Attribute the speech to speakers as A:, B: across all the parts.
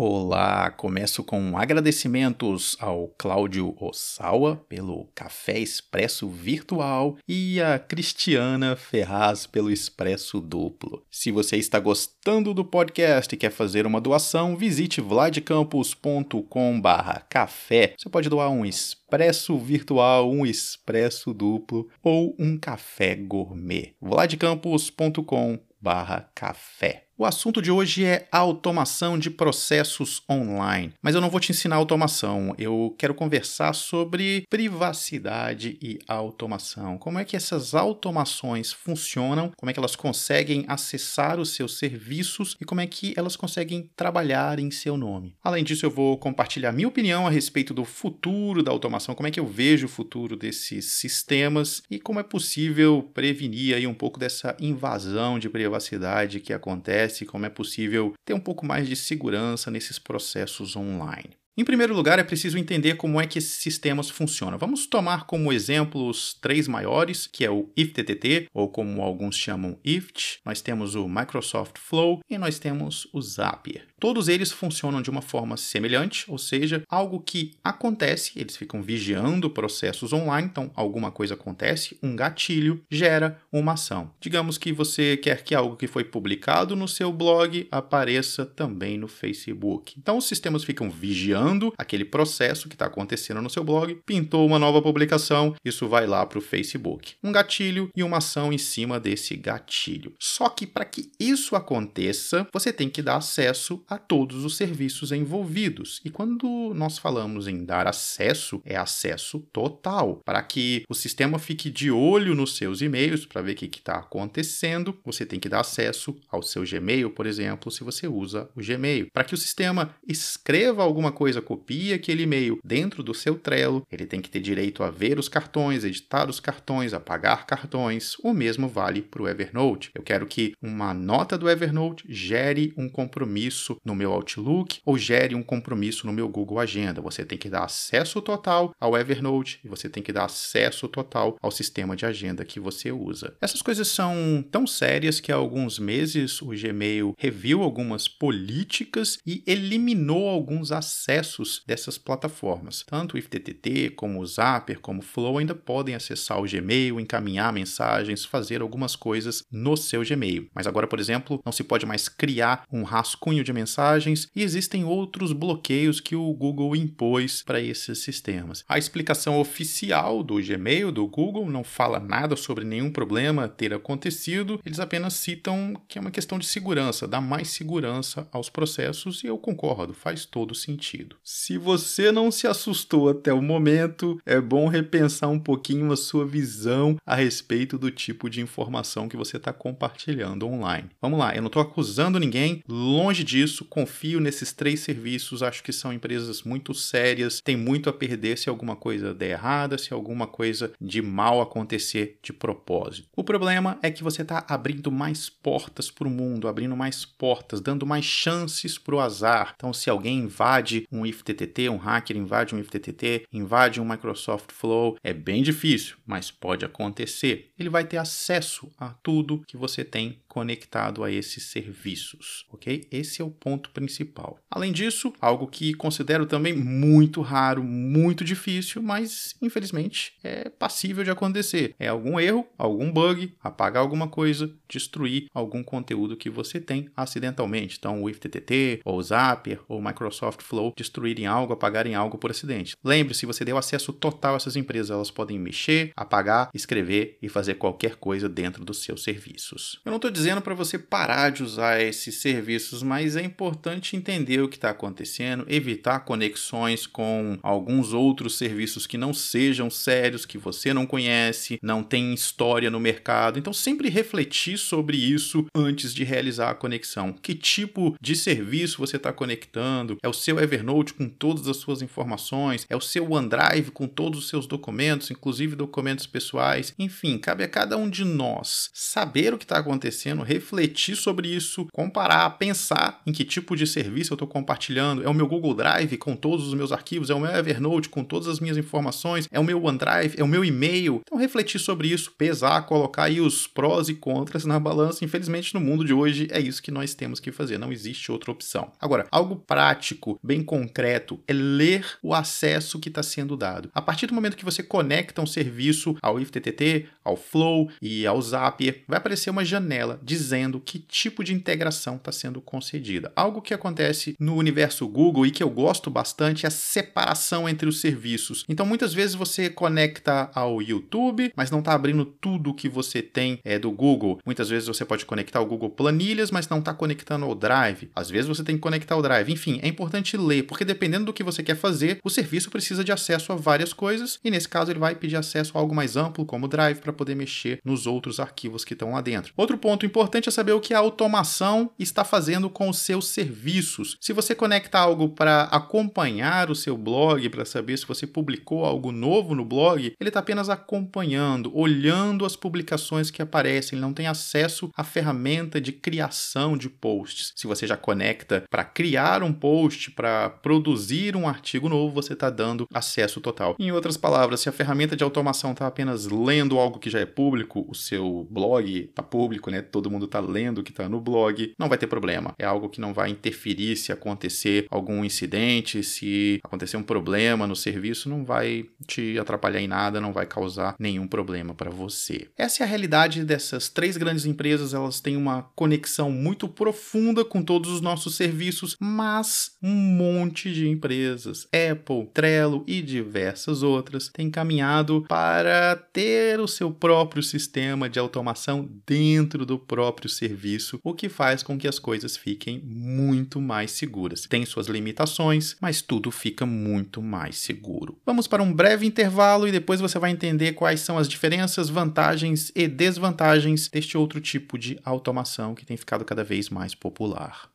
A: Olá, começo com agradecimentos ao Cláudio Ossawa pelo Café Expresso Virtual e a Cristiana Ferraz pelo Expresso Duplo. Se você está gostando do podcast e quer fazer uma doação, visite vladcampus.com/café. Você pode doar um expresso virtual, um expresso duplo ou um café gourmet. vladcampus.com/café. O assunto de hoje é automação de processos online. Mas eu não vou te ensinar automação, eu quero conversar sobre privacidade e automação. Como é que essas automações funcionam, como é que elas conseguem acessar os seus serviços e como é que elas conseguem trabalhar em seu nome. Além disso, eu vou compartilhar minha opinião a respeito do futuro da automação, como é que eu vejo o futuro desses sistemas e como é possível prevenir aí um pouco dessa invasão de privacidade que acontece acontece, como é possível ter um pouco mais de segurança nesses processos online. Em primeiro lugar, é preciso entender como é que esses sistemas funcionam. Vamos tomar como exemplo os três maiores, que é o IFTTT, ou como alguns chamam IFT, nós temos o Microsoft Flow e nós temos o Zapier. Todos eles funcionam de uma forma semelhante, ou seja, algo que acontece, eles ficam vigiando processos online, então alguma coisa acontece, um gatilho gera uma ação. Digamos que você quer que algo que foi publicado no seu blog apareça também no Facebook. Então os sistemas ficam vigiando aquele processo que está acontecendo no seu blog, pintou uma nova publicação, isso vai lá para o Facebook. Um gatilho e uma ação em cima desse gatilho. Só que para que isso aconteça, você tem que dar acesso a todos os serviços envolvidos. E quando nós falamos em dar acesso, é acesso total. Para que o sistema fique de olho nos seus e-mails para ver o que está acontecendo, você tem que dar acesso ao seu Gmail, por exemplo, se você usa o Gmail. Para que o sistema escreva alguma coisa, copie aquele e-mail dentro do seu Trello, ele tem que ter direito a ver os cartões, editar os cartões, apagar cartões. O mesmo vale para o Evernote. Eu quero que uma nota do Evernote gere um compromisso no meu Outlook ou gere um compromisso no meu Google Agenda. Você tem que dar acesso total ao Evernote e você tem que dar acesso total ao sistema de agenda que você usa. Essas coisas são tão sérias que há alguns meses o Gmail reviu algumas políticas e eliminou alguns acessos dessas plataformas. Tanto o IFTTT como o Zapper, como o Flow ainda podem acessar o Gmail, encaminhar mensagens, fazer algumas coisas no seu Gmail. Mas agora, por exemplo, não se pode mais criar um rascunho de mensagens mensagens e existem outros bloqueios que o Google impôs para esses sistemas. A explicação oficial do Gmail, do Google, não fala nada sobre nenhum problema ter acontecido, eles apenas citam que é uma questão de segurança, dá mais segurança aos processos e eu concordo, faz todo sentido. Se você não se assustou até o momento, é bom repensar um pouquinho a sua visão a respeito do tipo de informação que você está compartilhando online. Vamos lá, eu não estou acusando ninguém, longe disso isso, confio nesses três serviços, acho que são empresas muito sérias, tem muito a perder se alguma coisa der errada, se alguma coisa de mal acontecer de propósito. O problema é que você está abrindo mais portas para o mundo, abrindo mais portas, dando mais chances para o azar. Então, se alguém invade um IFTTT, um hacker invade um IFTTT, invade um Microsoft Flow, é bem difícil, mas pode acontecer. Ele vai ter acesso a tudo que você tem conectado a esses serviços, ok? Esse é o ponto principal. Além disso, algo que considero também muito raro, muito difícil, mas infelizmente é passível de acontecer. É algum erro, algum bug, apagar alguma coisa, destruir algum conteúdo que você tem acidentalmente. Então, o IFTTT, ou o Zapier, ou o Microsoft Flow destruírem algo, apagarem algo por acidente. Lembre-se, você deu acesso total a essas empresas, elas podem mexer, apagar, escrever e fazer qualquer coisa dentro dos seus serviços. Eu não estou dizendo para você parar de usar esses serviços, mas é importante entender o que está acontecendo, evitar conexões com alguns outros serviços que não sejam sérios, que você não conhece, não tem história no mercado. Então, sempre refletir sobre isso antes de realizar a conexão. Que tipo de serviço você está conectando? É o seu Evernote com todas as suas informações? É o seu OneDrive com todos os seus documentos, inclusive documentos pessoais? Enfim, cabe a cada um de nós saber o que está acontecendo refletir sobre isso, comparar, pensar em que tipo de serviço eu estou compartilhando. É o meu Google Drive com todos os meus arquivos, é o meu Evernote com todas as minhas informações, é o meu OneDrive, é o meu e-mail. Então, refletir sobre isso, pesar, colocar aí os prós e contras na balança. Infelizmente, no mundo de hoje, é isso que nós temos que fazer, não existe outra opção. Agora, algo prático, bem concreto, é ler o acesso que está sendo dado. A partir do momento que você conecta um serviço ao IFTTT, ao Flow e ao Zapier, vai aparecer uma janela dizendo que tipo de integração está sendo concedida. Algo que acontece no universo Google e que eu gosto bastante é a separação entre os serviços. Então, muitas vezes você conecta ao YouTube, mas não está abrindo tudo que você tem é, do Google. Muitas vezes você pode conectar ao Google Planilhas, mas não está conectando ao Drive. Às vezes você tem que conectar ao Drive. Enfim, é importante ler, porque dependendo do que você quer fazer, o serviço precisa de acesso a várias coisas e nesse caso ele vai pedir acesso a algo mais amplo, como o Drive, para poder mexer nos outros arquivos que estão lá dentro. Outro ponto importante é saber o que a automação está fazendo com os seus serviços. Se você conecta algo para acompanhar o seu blog, para saber se você publicou algo novo no blog, ele está apenas acompanhando, olhando as publicações que aparecem, ele não tem acesso à ferramenta de criação de posts. Se você já conecta para criar um post, para produzir um artigo novo, você está dando acesso total. Em outras palavras, se a ferramenta de automação está apenas lendo algo que já é público, o seu blog está público, né? Todo mundo está lendo o que está no blog, não vai ter problema. É algo que não vai interferir se acontecer algum incidente, se acontecer um problema no serviço, não vai te atrapalhar em nada, não vai causar nenhum problema para você. Essa é a realidade dessas três grandes empresas, elas têm uma conexão muito profunda com todos os nossos serviços, mas um monte de empresas, Apple, Trello e diversas outras, têm caminhado para ter o seu próprio sistema de automação dentro do próprio serviço, o que faz com que as coisas fiquem muito mais seguras. Tem suas limitações, mas tudo fica muito mais seguro. Vamos para um breve intervalo e depois você vai entender quais são as diferenças, vantagens e desvantagens deste outro tipo de automação que tem ficado cada vez mais popular.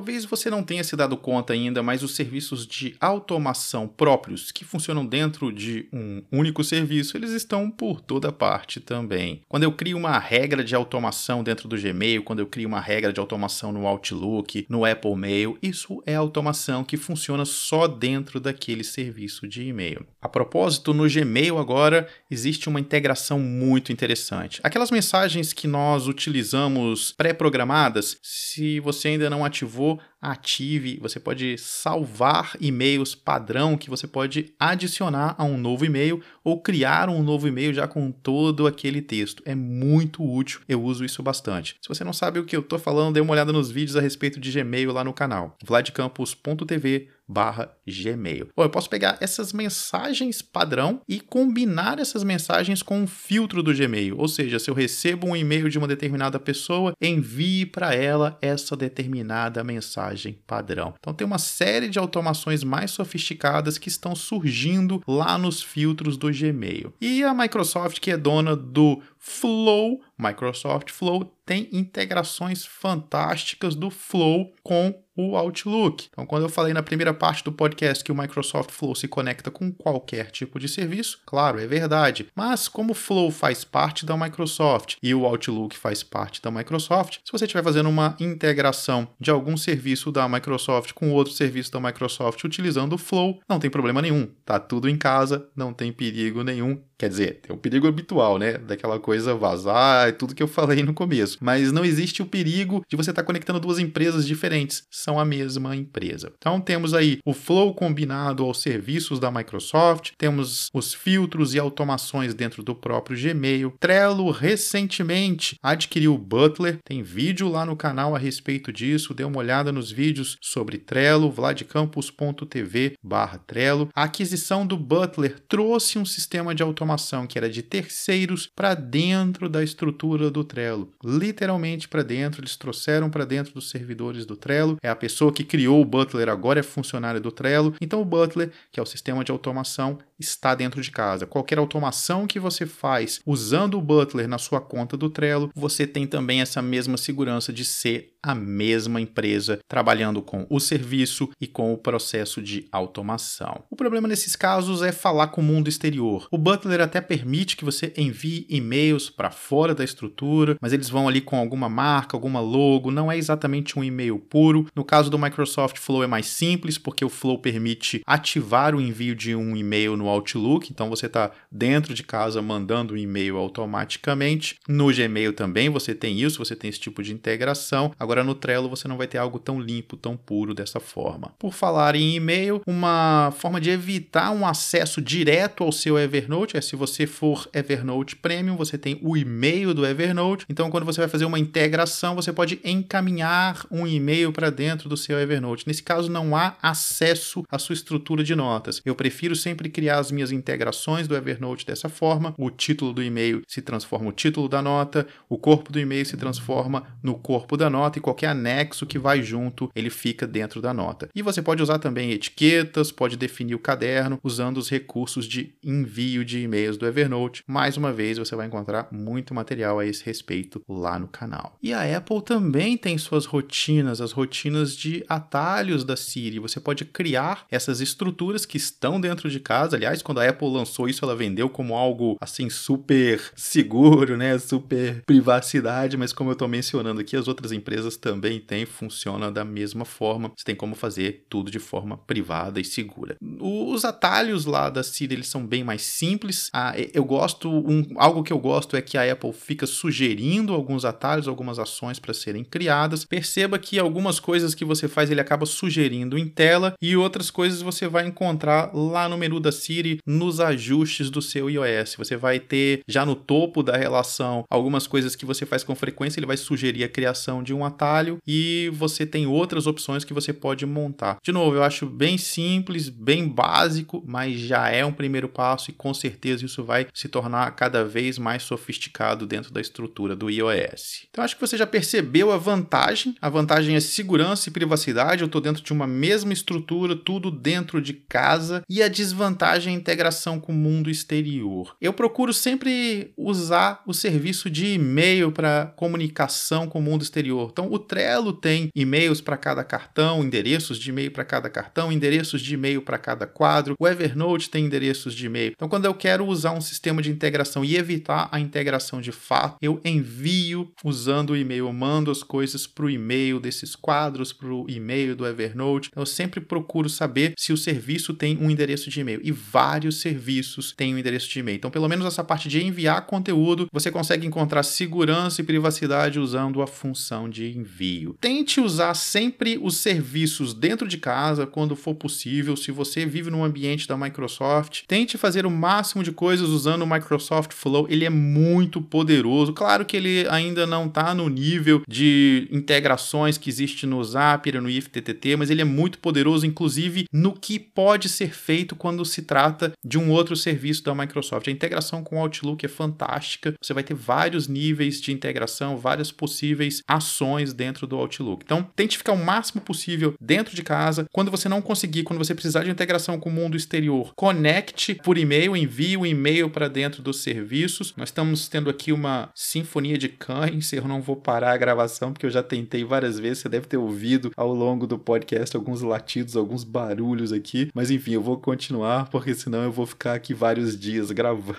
A: Talvez você não tenha se dado conta ainda, mas os serviços de automação próprios que funcionam dentro de um único serviço, eles estão por toda parte também. Quando eu crio uma regra de automação dentro do Gmail, quando eu crio uma regra de automação no Outlook, no Apple Mail, isso é automação que funciona só dentro daquele serviço de e-mail. A propósito, no Gmail agora existe uma integração muito interessante. Aquelas mensagens que nós utilizamos pré-programadas, se você ainda não ativou ative, você pode salvar e-mails padrão que você pode adicionar a um novo e-mail ou criar um novo e-mail já com todo aquele texto. É muito útil, eu uso isso bastante. Se você não sabe o que eu estou falando, dê uma olhada nos vídeos a respeito de Gmail lá no canal, vladcampus.tv barra Gmail. Ou eu posso pegar essas mensagens padrão e combinar essas mensagens com um filtro do Gmail. Ou seja, se eu recebo um e-mail de uma determinada pessoa, envie para ela essa determinada mensagem padrão. Então tem uma série de automações mais sofisticadas que estão surgindo lá nos filtros do Gmail. E a Microsoft, que é dona do Flow, Microsoft Flow, tem integrações fantásticas do Flow com o Outlook. Então, quando eu falei na primeira parte do podcast que o Microsoft Flow se conecta com qualquer tipo de serviço, claro, é verdade. Mas como o Flow faz parte da Microsoft e o Outlook faz parte da Microsoft, se você estiver fazendo uma integração de algum serviço da Microsoft com outro serviço da Microsoft utilizando o Flow, não tem problema nenhum. Tá tudo em casa, não tem perigo nenhum Quer dizer, tem o perigo habitual, né? Daquela coisa vazar e tudo que eu falei no começo. Mas não existe o perigo de você estar tá conectando duas empresas diferentes. São a mesma empresa. Então temos aí o Flow combinado aos serviços da Microsoft, temos os filtros e automações dentro do próprio Gmail. Trello recentemente adquiriu o Butler. Tem vídeo lá no canal a respeito disso. Dê uma olhada nos vídeos sobre Trello, vladcampus.tv barra Trello. A aquisição do Butler trouxe um sistema de automação que era de terceiros para dentro dentro da estrutura do Trello, literalmente para dentro, eles trouxeram para dentro dos servidores do Trello. É a pessoa que criou o Butler agora é funcionário do Trello. Então o Butler, que é o sistema de automação, está dentro de casa. Qualquer automação que você faz usando o Butler na sua conta do Trello, você tem também essa mesma segurança de ser a mesma empresa trabalhando com o serviço e com o processo de automação. O problema nesses casos é falar com o mundo exterior. O Butler até permite que você envie e-mails para fora da estrutura, mas eles vão ali com alguma marca, alguma logo, não é exatamente um e-mail puro. No caso do Microsoft Flow é mais simples, porque o Flow permite ativar o envio de um e-mail no Outlook, então você está dentro de casa mandando um e-mail automaticamente. No Gmail também você tem isso, você tem esse tipo de integração. Agora no Trello você não vai ter algo tão limpo, tão puro dessa forma. Por falar em e-mail, uma forma de evitar um acesso direto ao seu Evernote é se você for Evernote Premium, você tem o e-mail do Evernote. Então quando você vai fazer uma integração, você pode encaminhar um e-mail para dentro do seu Evernote. Nesse caso não há acesso à sua estrutura de notas. Eu prefiro sempre criar as minhas integrações do Evernote dessa forma. O título do e-mail se transforma no título da nota, o corpo do e-mail se transforma no corpo da nota e qualquer anexo que vai junto, ele fica dentro da nota. E você pode usar também etiquetas, pode definir o caderno usando os recursos de envio de e-mails do Evernote. Mais uma vez, você vai encontrar muito material a esse respeito lá no canal. E a Apple também tem suas rotinas, as rotinas de atalhos da Siri. Você pode criar essas estruturas que estão dentro de casa. Aliás, Aliás, quando a Apple lançou isso, ela vendeu como algo assim super seguro, né? Super privacidade, mas como eu estou mencionando aqui, as outras empresas também têm, funciona da mesma forma. Você tem como fazer tudo de forma privada e segura. Os atalhos lá da Siri, eles são bem mais simples. Ah, eu gosto, um, algo que eu gosto é que a Apple fica sugerindo alguns atalhos, algumas ações para serem criadas. Perceba que algumas coisas que você faz ele acaba sugerindo em tela e outras coisas você vai encontrar lá no menu da Siri nos ajustes do seu iOS. Você vai ter já no topo da relação algumas coisas que você faz com frequência, ele vai sugerir a criação de um atalho e você tem outras opções que você pode montar. De novo, eu acho bem simples, bem básico, mas já é um primeiro passo e com certeza isso vai se tornar cada vez mais sofisticado dentro da estrutura do iOS. Então acho que você já percebeu a vantagem. A vantagem é segurança e privacidade. Eu estou dentro de uma mesma estrutura, tudo dentro de casa. E a desvantagem a integração com o mundo exterior. Eu procuro sempre usar o serviço de e-mail para comunicação com o mundo exterior. Então, o Trello tem e-mails para cada cartão, endereços de e-mail para cada cartão, endereços de e-mail para cada quadro. O Evernote tem endereços de e-mail. Então, quando eu quero usar um sistema de integração e evitar a integração de fato, eu envio usando o e-mail, eu mando as coisas para o e-mail desses quadros, para o e-mail do Evernote. Eu sempre procuro saber se o serviço tem um endereço de e-mail. E vários serviços têm um endereço de e-mail. Então, pelo menos essa parte de enviar conteúdo, você consegue encontrar segurança e privacidade usando a função de envio. Tente usar sempre os serviços dentro de casa quando for possível. Se você vive no ambiente da Microsoft, tente fazer o máximo de coisas usando o Microsoft Flow. Ele é muito poderoso. Claro que ele ainda não está no nível de integrações que existe no Zapier, no IFTTT, mas ele é muito poderoso, inclusive no que pode ser feito quando se trata de um outro serviço da Microsoft. A integração com o Outlook é fantástica. Você vai ter vários níveis de integração, várias possíveis ações dentro do Outlook. Então, tente ficar o máximo possível dentro de casa. Quando você não conseguir, quando você precisar de integração com o mundo exterior, conecte por e-mail, envie o um e-mail para dentro dos serviços. Nós estamos tendo aqui uma sinfonia de cães. Eu não vou parar a gravação porque eu já tentei várias vezes. Você deve ter ouvido ao longo do podcast alguns latidos, alguns barulhos aqui. Mas enfim, eu vou continuar porque senão eu vou ficar aqui vários dias gravando.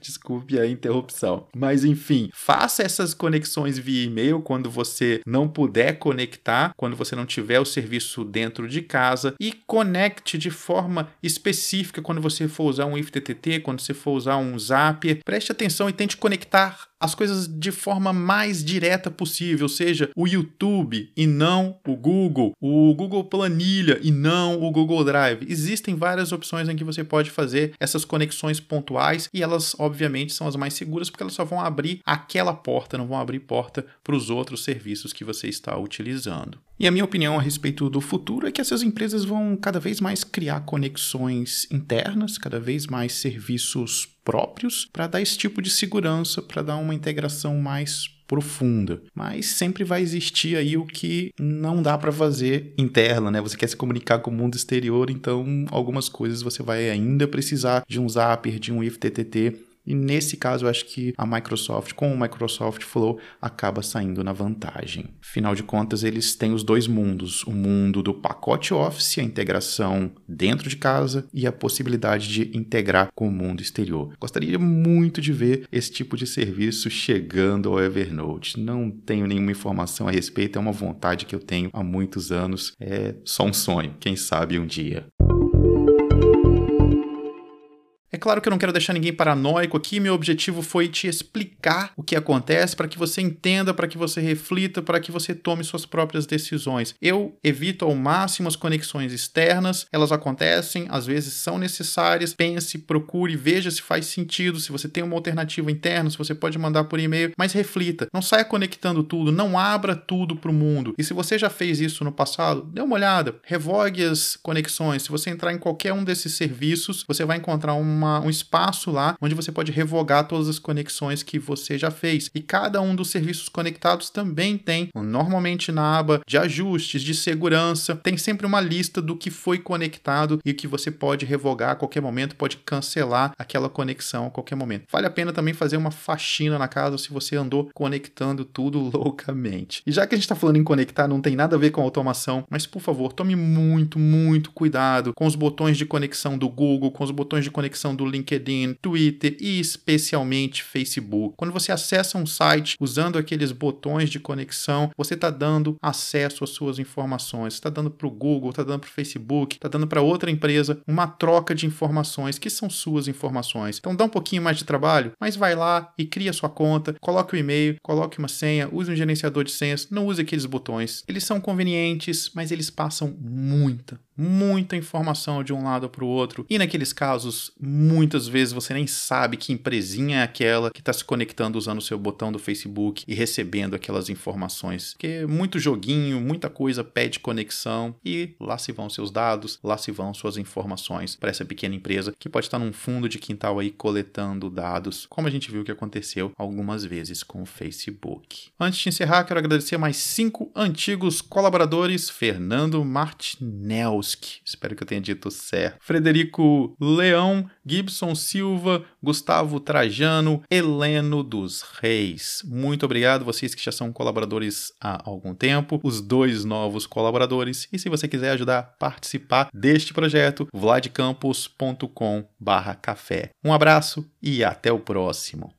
A: Desculpe a interrupção. Mas enfim, faça essas conexões via e-mail quando você não puder conectar, quando você não tiver o serviço dentro de casa e conecte de forma específica quando você for usar um IFTTT, quando você for usar um Zapier. Preste atenção e tente conectar as coisas de forma mais direta possível, seja o YouTube e não o Google, o Google Planilha e não o Google Drive. Existem várias opções em que você pode fazer essas conexões pontuais e elas, obviamente, são as mais seguras porque elas só vão abrir aquela porta, não vão abrir porta para os outros serviços que você está utilizando. E a minha opinião a respeito do futuro é que essas empresas vão cada vez mais criar conexões internas, cada vez mais serviços próprios para dar esse tipo de segurança, para dar uma integração mais profunda. Mas sempre vai existir aí o que não dá para fazer interna, né? Você quer se comunicar com o mundo exterior, então algumas coisas você vai ainda precisar de um Zapper, de um IFTTT e nesse caso, eu acho que a Microsoft, com o Microsoft Flow, acaba saindo na vantagem. Afinal de contas, eles têm os dois mundos: o mundo do pacote Office, a integração dentro de casa, e a possibilidade de integrar com o mundo exterior. Gostaria muito de ver esse tipo de serviço chegando ao Evernote. Não tenho nenhuma informação a respeito, é uma vontade que eu tenho há muitos anos. É só um sonho, quem sabe um dia. É claro que eu não quero deixar ninguém paranoico aqui, meu objetivo foi te explicar o que acontece para que você entenda, para que você reflita, para que você tome suas próprias decisões. Eu evito ao máximo as conexões externas, elas acontecem, às vezes são necessárias. Pense, procure, veja se faz sentido, se você tem uma alternativa interna, se você pode mandar por e-mail, mas reflita. Não saia conectando tudo, não abra tudo para o mundo. E se você já fez isso no passado, dê uma olhada, revogue as conexões. Se você entrar em qualquer um desses serviços, você vai encontrar um uma, um espaço lá onde você pode revogar todas as conexões que você já fez. E cada um dos serviços conectados também tem, normalmente na aba de ajustes, de segurança, tem sempre uma lista do que foi conectado e que você pode revogar a qualquer momento, pode cancelar aquela conexão a qualquer momento. Vale a pena também fazer uma faxina na casa se você andou conectando tudo loucamente. E já que a gente está falando em conectar, não tem nada a ver com automação, mas por favor, tome muito, muito cuidado com os botões de conexão do Google, com os botões de conexão do LinkedIn, Twitter e especialmente Facebook. Quando você acessa um site usando aqueles botões de conexão, você está dando acesso às suas informações. Está dando para o Google, está dando para o Facebook, está dando para outra empresa uma troca de informações que são suas informações. Então dá um pouquinho mais de trabalho, mas vai lá e cria sua conta, coloque o e-mail, coloque uma senha, use um gerenciador de senhas, não use aqueles botões. Eles são convenientes, mas eles passam muita, muita informação de um lado para o outro. E naqueles casos, muitas vezes você nem sabe que empresinha é aquela que está se conectando usando o seu botão do Facebook e recebendo aquelas informações. Porque muito joguinho, muita coisa pede conexão e lá se vão seus dados, lá se vão suas informações para essa pequena empresa que pode estar num fundo de quintal aí coletando dados, como a gente viu que aconteceu algumas vezes com o Facebook. Antes de encerrar, quero agradecer mais cinco antigos colaboradores: Fernando Espero que eu tenha dito certo. Frederico Leão, Gibson Silva, Gustavo Trajano, Heleno dos Reis. Muito obrigado, vocês que já são colaboradores há algum tempo, os dois novos colaboradores. E se você quiser ajudar a participar deste projeto, vladcampos.com/café. Um abraço e até o próximo.